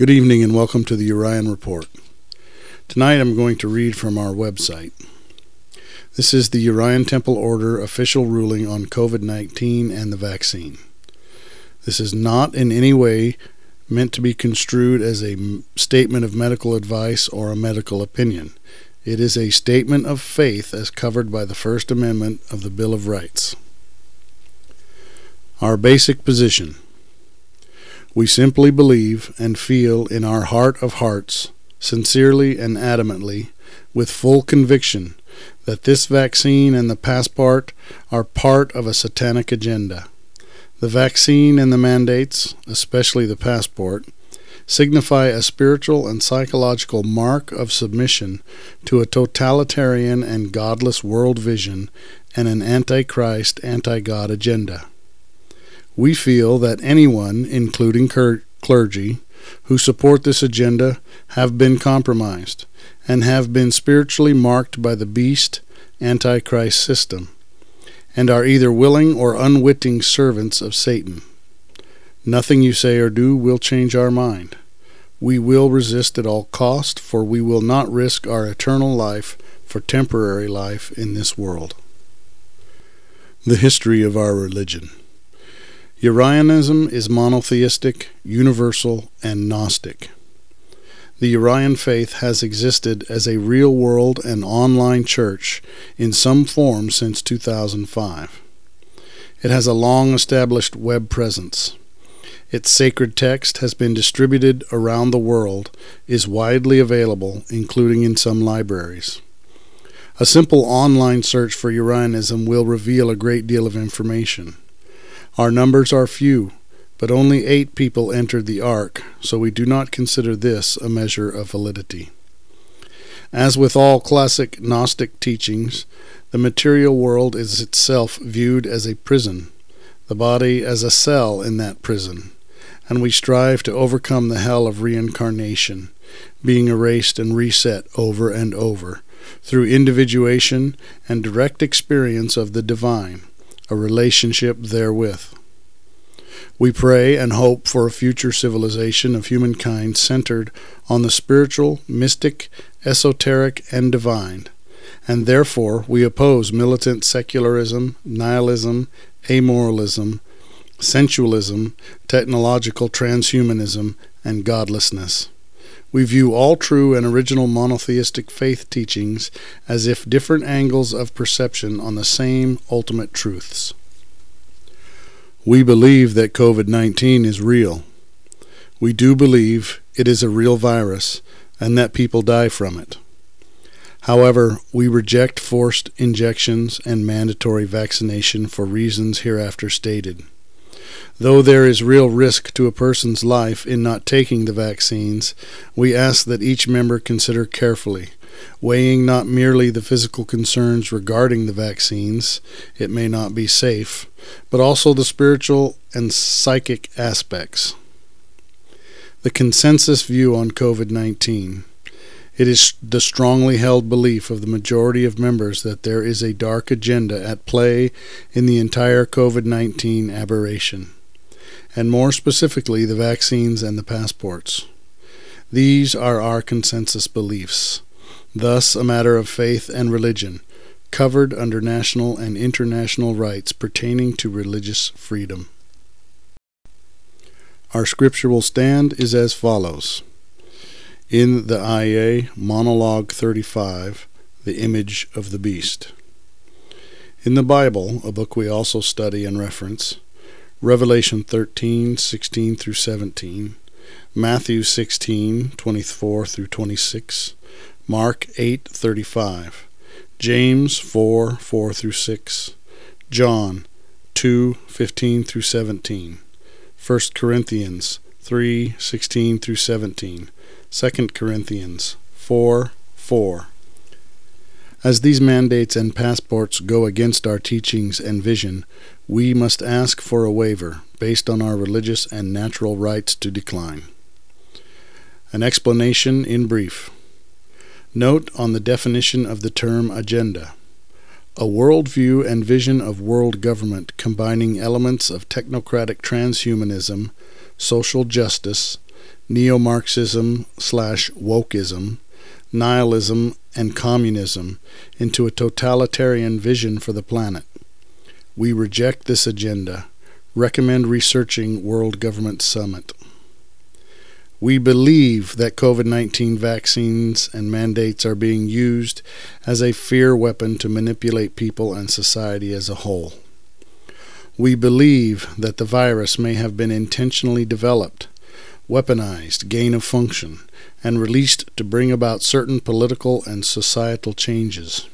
Good evening and welcome to the Urian Report. Tonight I'm going to read from our website. This is the Urian Temple Order official ruling on COVID 19 and the vaccine. This is not in any way meant to be construed as a statement of medical advice or a medical opinion. It is a statement of faith as covered by the First Amendment of the Bill of Rights. Our basic position. We simply believe and feel in our heart of hearts, sincerely and adamantly, with full conviction, that this vaccine and the passport are part of a satanic agenda. The vaccine and the mandates, especially the passport, signify a spiritual and psychological mark of submission to a totalitarian and godless world vision and an antichrist, anti God agenda. We feel that anyone, including clergy, who support this agenda have been compromised and have been spiritually marked by the beast antichrist system and are either willing or unwitting servants of Satan. Nothing you say or do will change our mind. We will resist at all cost, for we will not risk our eternal life for temporary life in this world. The history of our religion. Urianism is monotheistic, universal, and Gnostic. The Urian faith has existed as a real world and online church in some form since 2005. It has a long established web presence. Its sacred text has been distributed around the world, is widely available, including in some libraries. A simple online search for Urianism will reveal a great deal of information. Our numbers are few, but only eight people entered the ark, so we do not consider this a measure of validity. As with all classic Gnostic teachings, the material world is itself viewed as a prison, the body as a cell in that prison, and we strive to overcome the hell of reincarnation, being erased and reset over and over, through individuation and direct experience of the divine a relationship therewith. We pray and hope for a future civilization of humankind centered on the spiritual, mystic, esoteric, and divine, and therefore we oppose militant secularism, nihilism, amoralism, sensualism, technological transhumanism, and godlessness. We view all true and original monotheistic faith teachings as if different angles of perception on the same ultimate truths. We believe that COVID 19 is real. We do believe it is a real virus and that people die from it. However, we reject forced injections and mandatory vaccination for reasons hereafter stated. Though there is real risk to a person's life in not taking the vaccines, we ask that each member consider carefully, weighing not merely the physical concerns regarding the vaccines, it may not be safe, but also the spiritual and psychic aspects. The consensus view on COVID 19. It is the strongly held belief of the majority of members that there is a dark agenda at play in the entire COVID 19 aberration and more specifically the vaccines and the passports. These are our consensus beliefs, thus a matter of faith and religion, covered under national and international rights pertaining to religious freedom. Our scriptural stand is as follows. In the IA, Monologue 35, The Image of the Beast. In the Bible, a book we also study and reference, Revelation 13, 16 through 17, Matthew 16, 24 through 26, Mark 8, 35, James 4, 4 through 6, John 2, 15 through 17, 1 Corinthians 3, 16 through 17, 2 Corinthians 4, 4. As these mandates and passports go against our teachings and vision, we must ask for a waiver based on our religious and natural rights to decline. An explanation in brief. Note on the definition of the term agenda. A worldview and vision of world government combining elements of technocratic transhumanism, social justice, neo Marxism slash wokeism, nihilism, and communism into a totalitarian vision for the planet. We reject this agenda. Recommend researching World Government Summit. We believe that COVID 19 vaccines and mandates are being used as a fear weapon to manipulate people and society as a whole. We believe that the virus may have been intentionally developed, weaponized, gain of function, and released to bring about certain political and societal changes.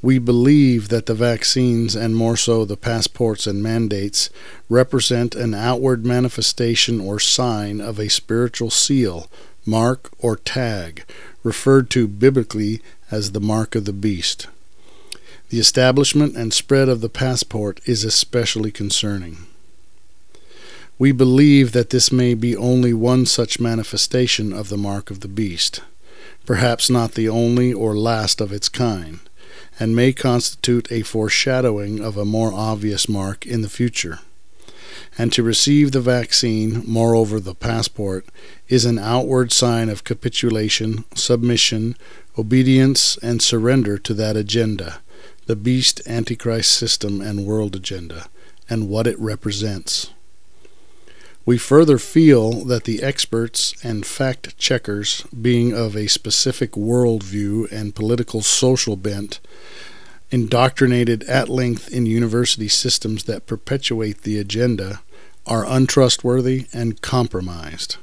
We believe that the vaccines, and more so the passports and mandates, represent an outward manifestation or sign of a spiritual seal, mark, or tag, referred to biblically as the mark of the beast. The establishment and spread of the passport is especially concerning. We believe that this may be only one such manifestation of the mark of the beast, perhaps not the only or last of its kind and may constitute a foreshadowing of a more obvious mark in the future. And to receive the vaccine, moreover the passport, is an outward sign of capitulation, submission, obedience, and surrender to that agenda, the beast Antichrist system and world agenda, and what it represents. We further feel that the experts and fact checkers, being of a specific worldview and political social bent, indoctrinated at length in university systems that perpetuate the agenda, are untrustworthy and compromised.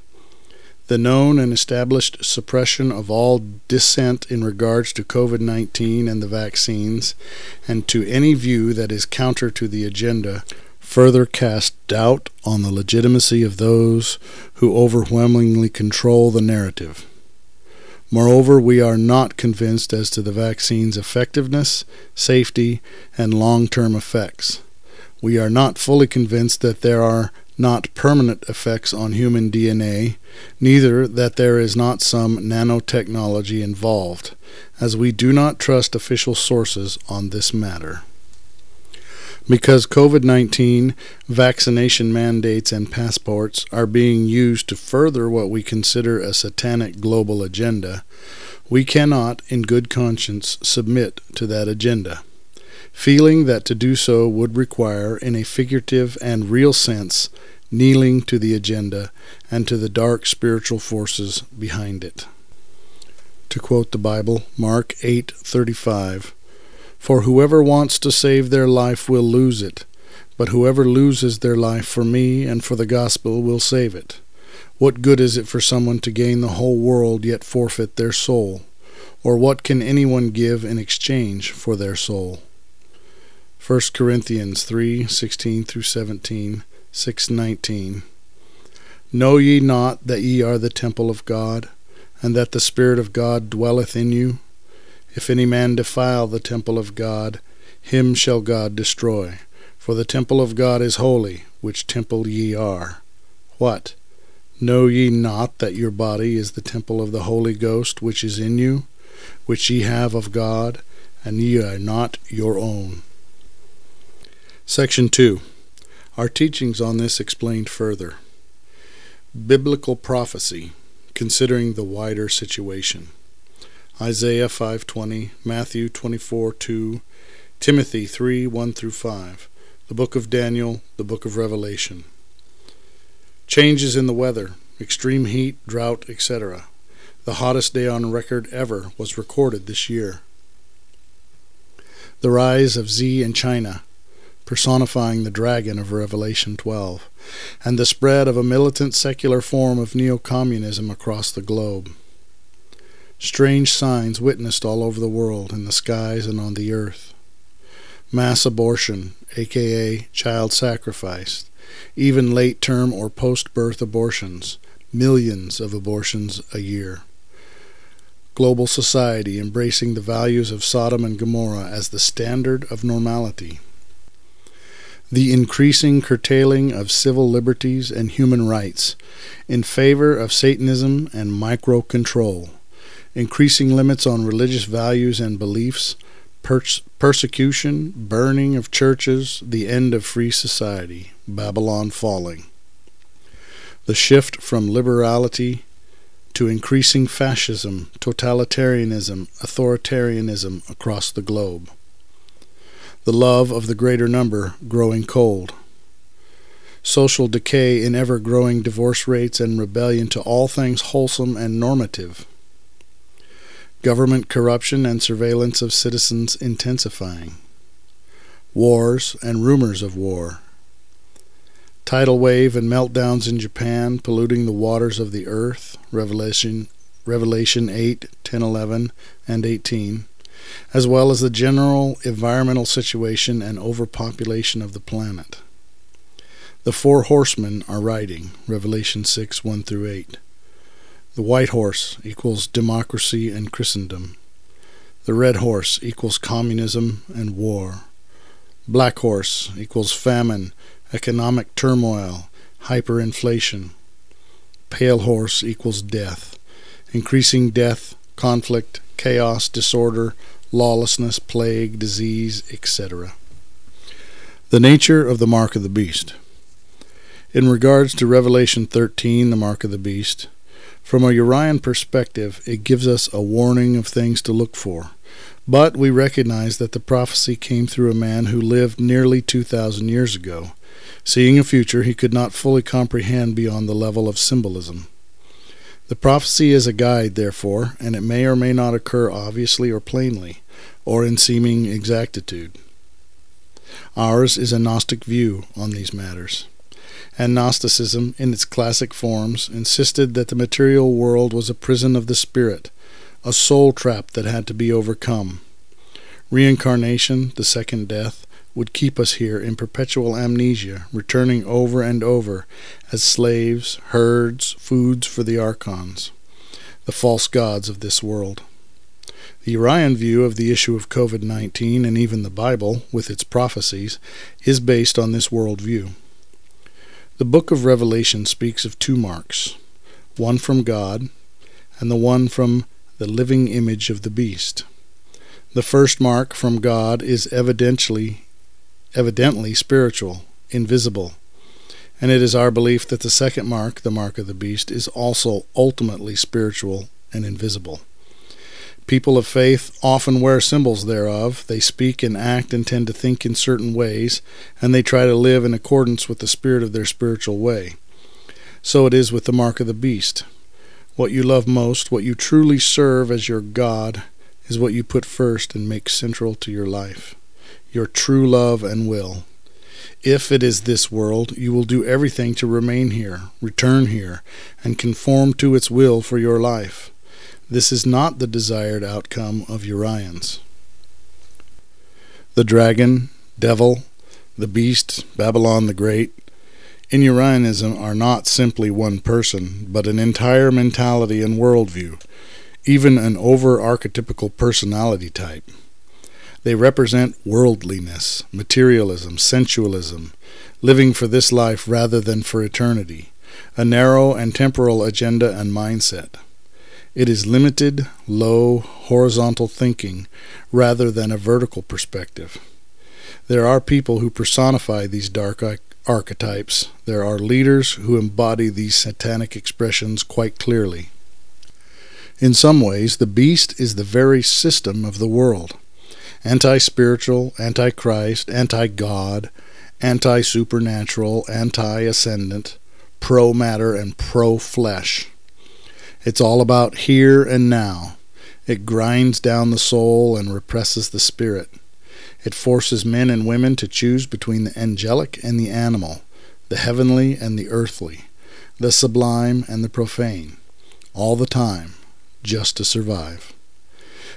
The known and established suppression of all dissent in regards to COVID 19 and the vaccines, and to any view that is counter to the agenda, further cast doubt on the legitimacy of those who overwhelmingly control the narrative. Moreover, we are not convinced as to the vaccine's effectiveness, safety, and long term effects. We are not fully convinced that there are not permanent effects on human DNA, neither that there is not some nanotechnology involved, as we do not trust official sources on this matter. Because COVID 19 vaccination mandates and passports are being used to further what we consider a satanic global agenda, we cannot, in good conscience, submit to that agenda, feeling that to do so would require, in a figurative and real sense, kneeling to the agenda and to the dark spiritual forces behind it. To quote the Bible, Mark 8:35 for whoever wants to save their life will lose it, but whoever loses their life for me and for the gospel will save it. What good is it for someone to gain the whole world yet forfeit their soul? Or what can anyone give in exchange for their soul? 1 Corinthians 3:16 through 17, 6:19. Know ye not that ye are the temple of God, and that the Spirit of God dwelleth in you? If any man defile the temple of God, him shall God destroy. For the temple of God is holy, which temple ye are. What? Know ye not that your body is the temple of the Holy Ghost which is in you, which ye have of God, and ye are not your own? Section 2. Our teachings on this explained further. Biblical prophecy, considering the wider situation. Isaiah 5:20, Matthew 24:2, Timothy 3:1 through 5, the book of Daniel, the book of Revelation. Changes in the weather, extreme heat, drought, etc. The hottest day on record ever was recorded this year. The rise of Xi in China, personifying the dragon of Revelation 12, and the spread of a militant secular form of neo-communism across the globe. Strange signs witnessed all over the world, in the skies and on the earth. Mass abortion, aka child sacrifice, even late term or post birth abortions, millions of abortions a year. Global society embracing the values of Sodom and Gomorrah as the standard of normality. The increasing curtailing of civil liberties and human rights in favor of Satanism and micro control increasing limits on religious values and beliefs, pers- persecution, burning of churches, the end of free society, Babylon falling. the shift from liberality to increasing fascism, totalitarianism, authoritarianism across the globe. The love of the greater number growing cold. Social decay in ever growing divorce rates and rebellion to all things wholesome and normative. Government corruption and surveillance of citizens intensifying. Wars and rumors of war tidal wave and meltdowns in Japan polluting the waters of the earth, Revelation Revelation 8, 10, 11, and 18, as well as the general environmental situation and overpopulation of the planet. The four horsemen are riding, Revelation 6, 1 through 8. The white horse equals democracy and Christendom. The red horse equals communism and war. Black horse equals famine economic turmoil, hyperinflation. Pale horse equals death, increasing death, conflict, chaos, disorder, lawlessness, plague, disease, etc. The nature of the mark of the beast. In regards to Revelation 13, the mark of the beast, from a Urian perspective, it gives us a warning of things to look for. But we recognize that the prophecy came through a man who lived nearly 2,000 years ago, Seeing a future he could not fully comprehend beyond the level of symbolism. The prophecy is a guide, therefore, and it may or may not occur obviously or plainly, or in seeming exactitude. Ours is a Gnostic view on these matters, and Gnosticism, in its classic forms, insisted that the material world was a prison of the spirit, a soul trap that had to be overcome. Reincarnation, the second death, would keep us here in perpetual amnesia, returning over and over as slaves, herds, foods for the archons, the false gods of this world. The Urian view of the issue of COVID 19 and even the Bible, with its prophecies, is based on this worldview. The book of Revelation speaks of two marks one from God, and the one from the living image of the beast. The first mark from God is evidently evidently spiritual, invisible. And it is our belief that the second mark, the mark of the beast, is also ultimately spiritual and invisible. People of faith often wear symbols thereof. They speak and act and tend to think in certain ways, and they try to live in accordance with the spirit of their spiritual way. So it is with the mark of the beast. What you love most, what you truly serve as your God, is what you put first and make central to your life your true love and will. If it is this world, you will do everything to remain here, return here, and conform to its will for your life. This is not the desired outcome of Urians. The dragon, devil, the beast, Babylon the Great, in Urianism are not simply one person, but an entire mentality and worldview, even an over archetypical personality type. They represent worldliness, materialism, sensualism, living for this life rather than for eternity, a narrow and temporal agenda and mindset. It is limited, low, horizontal thinking rather than a vertical perspective. There are people who personify these dark archetypes. There are leaders who embody these satanic expressions quite clearly. In some ways, the beast is the very system of the world anti spiritual, anti Christ, anti God, anti supernatural, anti ascendant, pro matter, and pro flesh. It's all about here and now. It grinds down the soul and represses the spirit. It forces men and women to choose between the angelic and the animal, the heavenly and the earthly, the sublime and the profane, all the time, just to survive.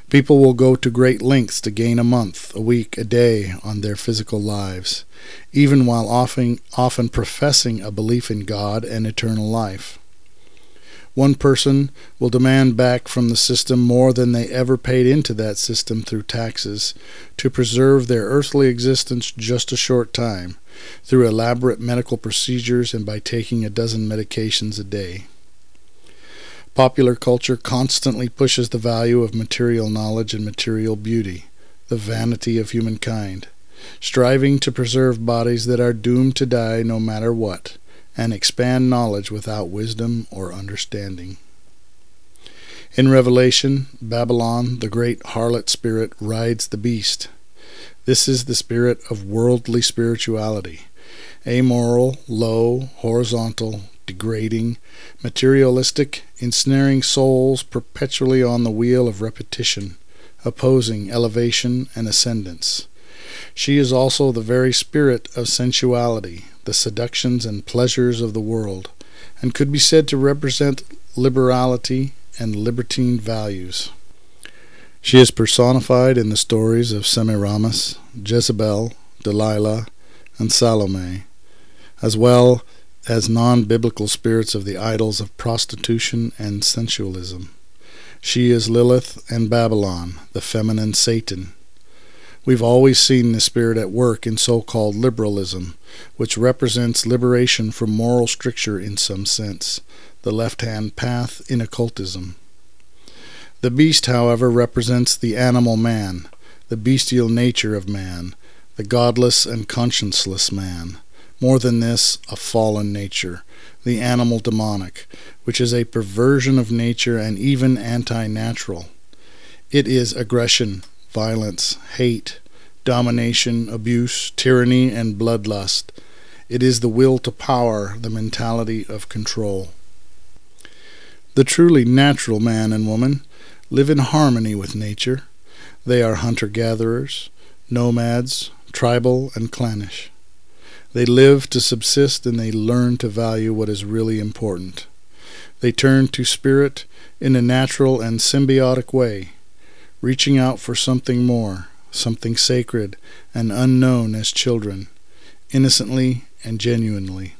People will go to great lengths to gain a month, a week, a day on their physical lives, even while often, often professing a belief in God and eternal life. One person will demand back from the system more than they ever paid into that system through taxes to preserve their earthly existence just a short time, through elaborate medical procedures and by taking a dozen medications a day. Popular culture constantly pushes the value of material knowledge and material beauty, the vanity of humankind, striving to preserve bodies that are doomed to die no matter what, and expand knowledge without wisdom or understanding. In Revelation, Babylon, the great harlot spirit, rides the beast. This is the spirit of worldly spirituality, amoral, low, horizontal, degrading, materialistic, ensnaring souls perpetually on the wheel of repetition, opposing elevation and ascendance. She is also the very spirit of sensuality, the seductions and pleasures of the world, and could be said to represent liberality and libertine values. She is personified in the stories of Semiramis, Jezebel, Delilah, and Salome, as well as non biblical spirits of the idols of prostitution and sensualism. She is Lilith and Babylon, the feminine Satan. We've always seen the spirit at work in so called liberalism, which represents liberation from moral stricture in some sense, the left hand path in occultism. The beast, however, represents the animal man, the bestial nature of man, the godless and conscienceless man. More than this, a fallen nature, the animal demonic, which is a perversion of nature and even anti natural. It is aggression, violence, hate, domination, abuse, tyranny, and bloodlust. It is the will to power, the mentality of control. The truly natural man and woman live in harmony with nature. They are hunter gatherers, nomads, tribal, and clannish. They live to subsist and they learn to value what is really important. They turn to spirit in a natural and symbiotic way, reaching out for something more, something sacred and unknown as children, innocently and genuinely.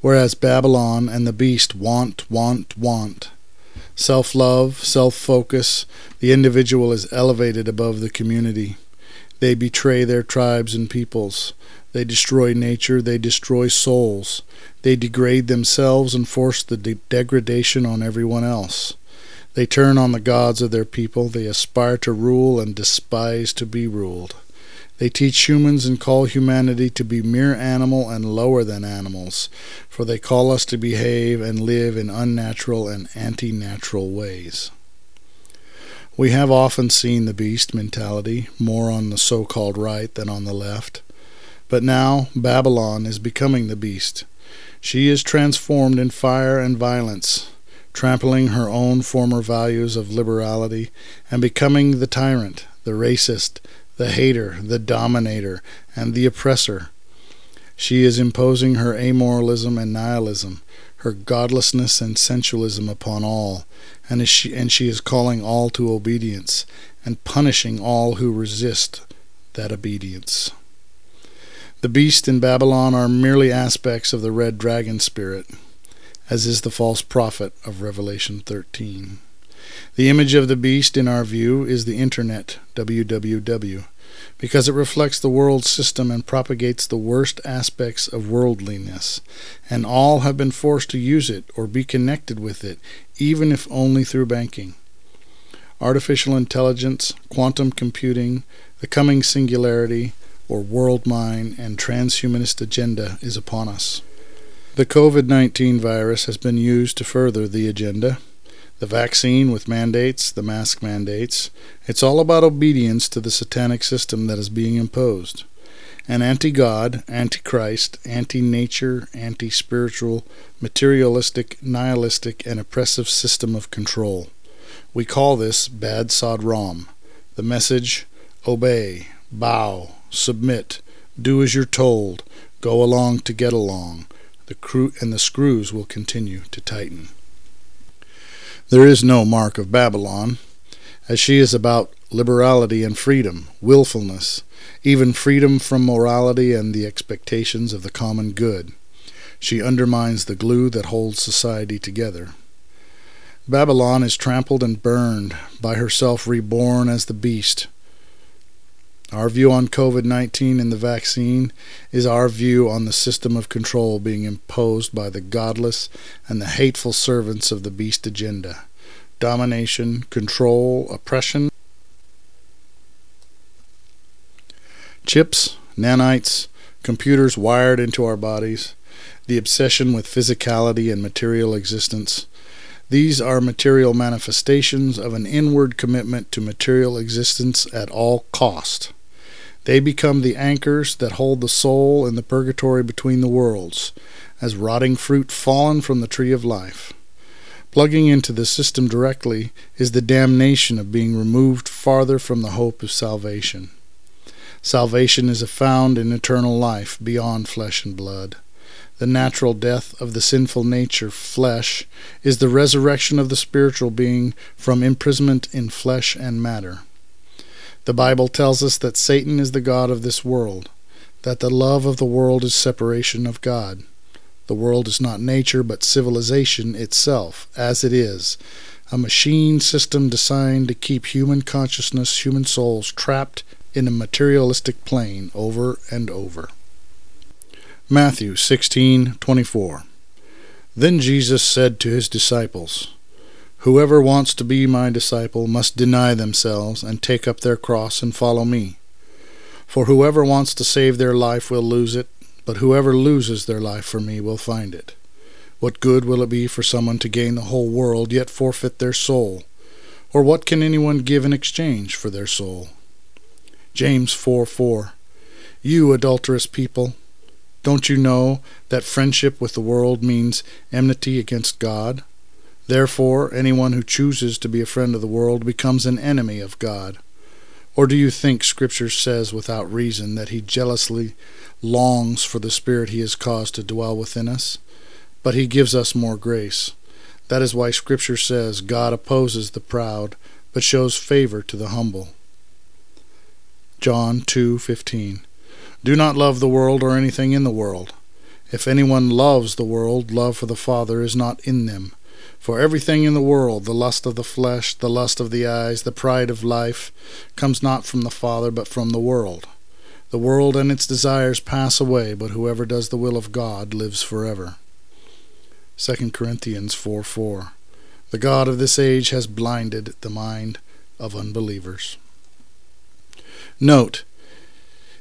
Whereas Babylon and the beast want, want, want. Self love, self focus, the individual is elevated above the community. They betray their tribes and peoples. They destroy nature, they destroy souls. They degrade themselves and force the de- degradation on everyone else. They turn on the gods of their people, they aspire to rule and despise to be ruled. They teach humans and call humanity to be mere animal and lower than animals, for they call us to behave and live in unnatural and anti natural ways. We have often seen the beast mentality, more on the so called right than on the left. But now Babylon is becoming the beast. She is transformed in fire and violence, trampling her own former values of liberality and becoming the tyrant, the racist, the hater, the dominator, and the oppressor. She is imposing her amoralism and nihilism, her godlessness and sensualism upon all, and she, and she is calling all to obedience and punishing all who resist that obedience. The beast and Babylon are merely aspects of the red dragon spirit, as is the false prophet of Revelation 13. The image of the beast, in our view, is the Internet, www, because it reflects the world system and propagates the worst aspects of worldliness, and all have been forced to use it or be connected with it, even if only through banking. Artificial intelligence, quantum computing, the coming singularity, or world mind and transhumanist agenda is upon us. The COVID 19 virus has been used to further the agenda. The vaccine with mandates, the mask mandates, it's all about obedience to the satanic system that is being imposed. An anti God, anti Christ, anti nature, anti spiritual, materialistic, nihilistic, and oppressive system of control. We call this Bad Sod Rom. The message obey, bow, submit, do as you're told, go along to get along. The crew and the screws will continue to tighten. There is no mark of Babylon, as she is about liberality and freedom, willfulness, even freedom from morality and the expectations of the common good. She undermines the glue that holds society together. Babylon is trampled and burned, by herself reborn as the beast, our view on COVID 19 and the vaccine is our view on the system of control being imposed by the godless and the hateful servants of the beast agenda domination, control, oppression. Chips, nanites, computers wired into our bodies, the obsession with physicality and material existence. These are material manifestations of an inward commitment to material existence at all cost. They become the anchors that hold the soul in the purgatory between the worlds, as rotting fruit fallen from the tree of life. Plugging into the system directly is the damnation of being removed farther from the hope of salvation. Salvation is a found in eternal life beyond flesh and blood. The natural death of the sinful nature, flesh, is the resurrection of the spiritual being from imprisonment in flesh and matter. The Bible tells us that Satan is the God of this world, that the love of the world is separation of God. The world is not nature, but civilization itself, as it is, a machine system designed to keep human consciousness, human souls trapped in a materialistic plane over and over. Matthew 16:24 Then Jesus said to his disciples, Whoever wants to be my disciple must deny themselves and take up their cross and follow me. For whoever wants to save their life will lose it, but whoever loses their life for me will find it. What good will it be for someone to gain the whole world yet forfeit their soul? Or what can anyone give in exchange for their soul? James 4 4 You adulterous people, don't you know that friendship with the world means enmity against God? Therefore, anyone who chooses to be a friend of the world becomes an enemy of God. Or do you think Scripture says without reason that He jealously longs for the Spirit He has caused to dwell within us? But He gives us more grace. That is why Scripture says God opposes the proud, but shows favor to the humble. John 2:15 Do not love the world or anything in the world. If anyone loves the world, love for the Father is not in them. For everything in the world, the lust of the flesh, the lust of the eyes, the pride of life, comes not from the Father, but from the world. The world and its desires pass away, but whoever does the will of God lives forever. 2 Corinthians 4 4. The God of this age has blinded the mind of unbelievers. Note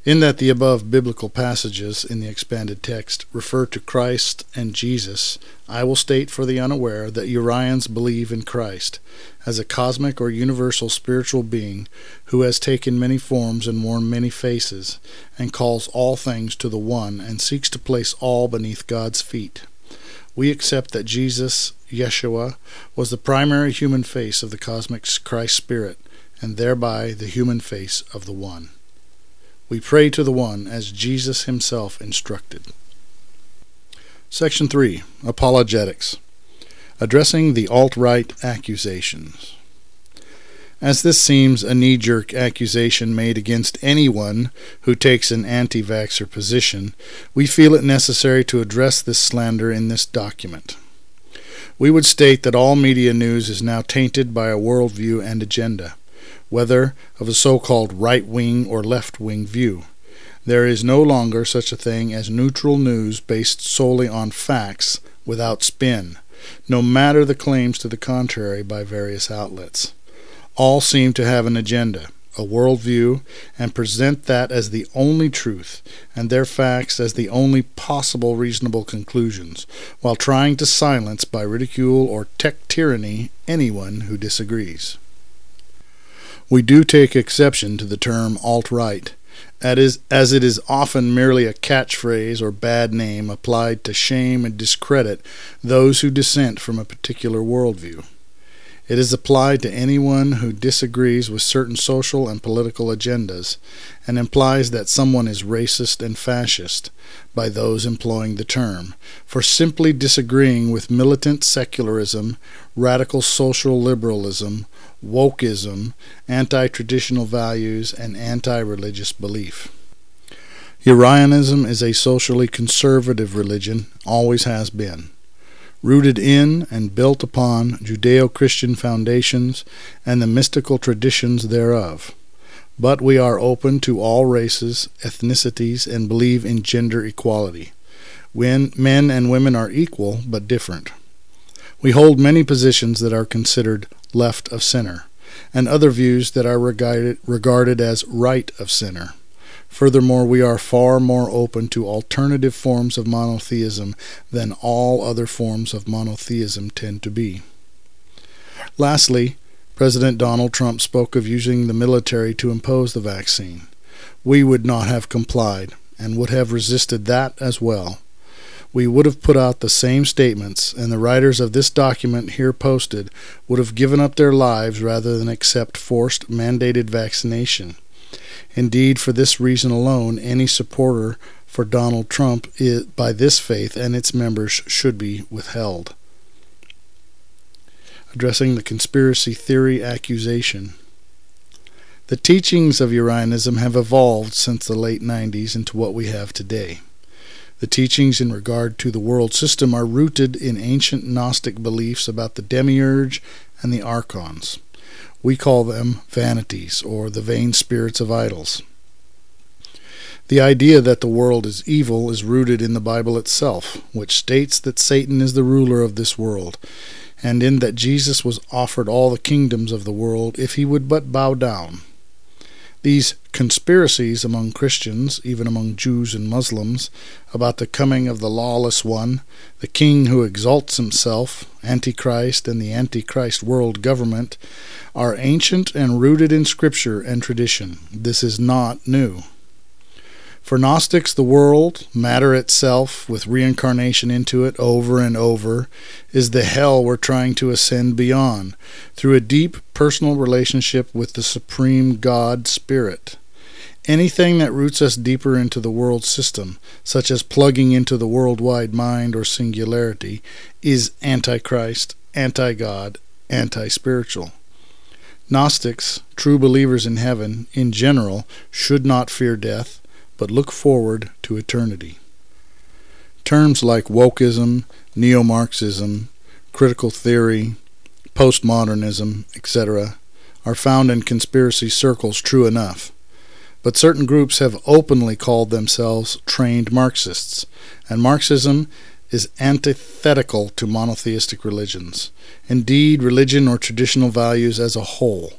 in that the above biblical passages in the expanded text refer to Christ and Jesus, I will state for the unaware that Urians believe in Christ as a cosmic or universal spiritual being who has taken many forms and worn many faces, and calls all things to the one and seeks to place all beneath God's feet. We accept that Jesus, Yeshua, was the primary human face of the cosmic Christ Spirit, and thereby the human face of the One. We pray to the One as Jesus himself instructed. Section 3 Apologetics Addressing the alt right accusations. As this seems a knee jerk accusation made against anyone who takes an anti vaxxer position, we feel it necessary to address this slander in this document. We would state that all media news is now tainted by a worldview and agenda whether of a so called right wing or left wing view. There is no longer such a thing as neutral news based solely on facts without spin, no matter the claims to the contrary by various outlets. All seem to have an agenda, a worldview, and present that as the only truth, and their facts as the only possible reasonable conclusions, while trying to silence by ridicule or tech tyranny anyone who disagrees. We do take exception to the term alt right, as it is often merely a catchphrase or bad name applied to shame and discredit those who dissent from a particular worldview. It is applied to anyone who disagrees with certain social and political agendas and implies that someone is racist and fascist by those employing the term for simply disagreeing with militant secularism, radical social liberalism, wokeism, anti traditional values, and anti religious belief. Urianism is a socially conservative religion, always has been, rooted in and built upon Judeo Christian foundations and the mystical traditions thereof. But we are open to all races, ethnicities, and believe in gender equality. When men and women are equal but different. We hold many positions that are considered left of center, and other views that are regarded, regarded as right of center. Furthermore, we are far more open to alternative forms of monotheism than all other forms of monotheism tend to be. Lastly, President Donald Trump spoke of using the military to impose the vaccine. We would not have complied and would have resisted that as well. We would have put out the same statements, and the writers of this document here posted would have given up their lives rather than accept forced mandated vaccination. Indeed, for this reason alone, any supporter for Donald Trump is, by this faith and its members should be withheld addressing the conspiracy theory accusation. The teachings of Urianism have evolved since the late 90s into what we have today. The teachings in regard to the world system are rooted in ancient Gnostic beliefs about the demiurge and the archons. We call them vanities, or the vain spirits of idols. The idea that the world is evil is rooted in the Bible itself, which states that Satan is the ruler of this world, and in that Jesus was offered all the kingdoms of the world if he would but bow down. These conspiracies among Christians, even among Jews and Muslims, about the coming of the lawless one, the king who exalts himself, Antichrist, and the Antichrist world government, are ancient and rooted in Scripture and tradition. This is not new. For Gnostics, the world, matter itself, with reincarnation into it over and over, is the hell we're trying to ascend beyond through a deep personal relationship with the Supreme God Spirit. Anything that roots us deeper into the world system, such as plugging into the worldwide mind or singularity, is antichrist, anti God, anti spiritual. Gnostics, true believers in heaven, in general, should not fear death but look forward to eternity. Terms like wokeism, neo Marxism, critical theory, postmodernism, etc., are found in conspiracy circles true enough. But certain groups have openly called themselves trained Marxists, and Marxism is antithetical to monotheistic religions. Indeed, religion or traditional values as a whole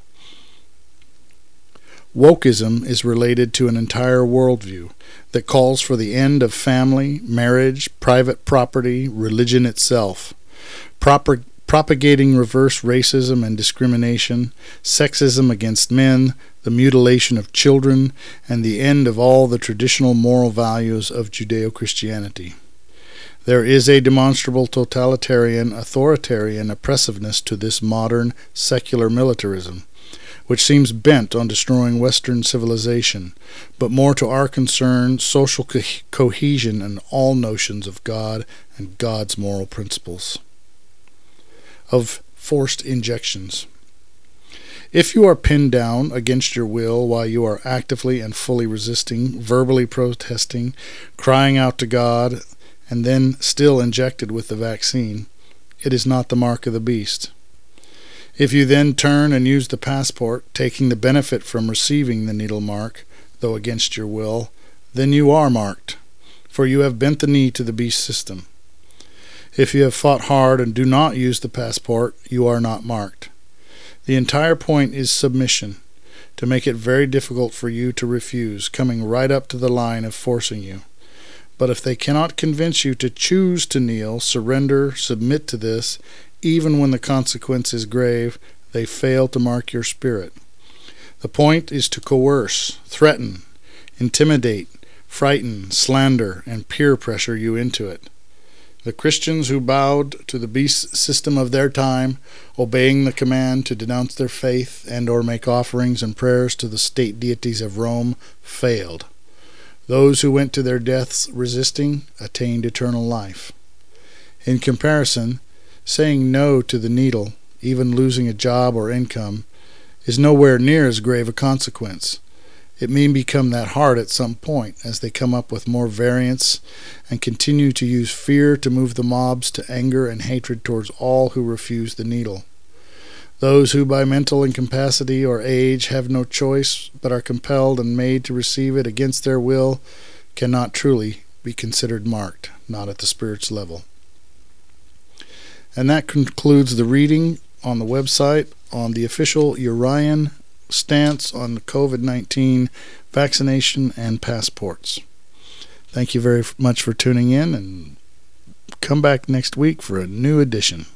Wokeism is related to an entire worldview that calls for the end of family, marriage, private property, religion itself, proper, propagating reverse racism and discrimination, sexism against men, the mutilation of children, and the end of all the traditional moral values of Judeo Christianity. There is a demonstrable totalitarian, authoritarian oppressiveness to this modern secular militarism which seems bent on destroying Western civilization, but more to our concern, social co- cohesion and all notions of God and God's moral principles. Of forced injections. If you are pinned down against your will while you are actively and fully resisting, verbally protesting, crying out to God, and then still injected with the vaccine, it is not the mark of the beast. If you then turn and use the passport, taking the benefit from receiving the needle mark, though against your will, then you are marked, for you have bent the knee to the beast system. If you have fought hard and do not use the passport, you are not marked. The entire point is submission, to make it very difficult for you to refuse, coming right up to the line of forcing you. But if they cannot convince you to choose to kneel, surrender, submit to this, even when the consequence is grave, they fail to mark your spirit. The point is to coerce, threaten, intimidate, frighten, slander, and peer pressure you into it. The Christians who bowed to the beast system of their time, obeying the command to denounce their faith and or make offerings and prayers to the state deities of Rome, failed. Those who went to their deaths resisting attained eternal life. In comparison, Saying no to the needle, even losing a job or income, is nowhere near as grave a consequence. It may become that hard at some point as they come up with more variants and continue to use fear to move the mobs to anger and hatred towards all who refuse the needle. Those who by mental incapacity or age have no choice but are compelled and made to receive it against their will cannot truly be considered marked, not at the spirit's level. And that concludes the reading on the website on the official Urian stance on the COVID 19 vaccination and passports. Thank you very much for tuning in and come back next week for a new edition.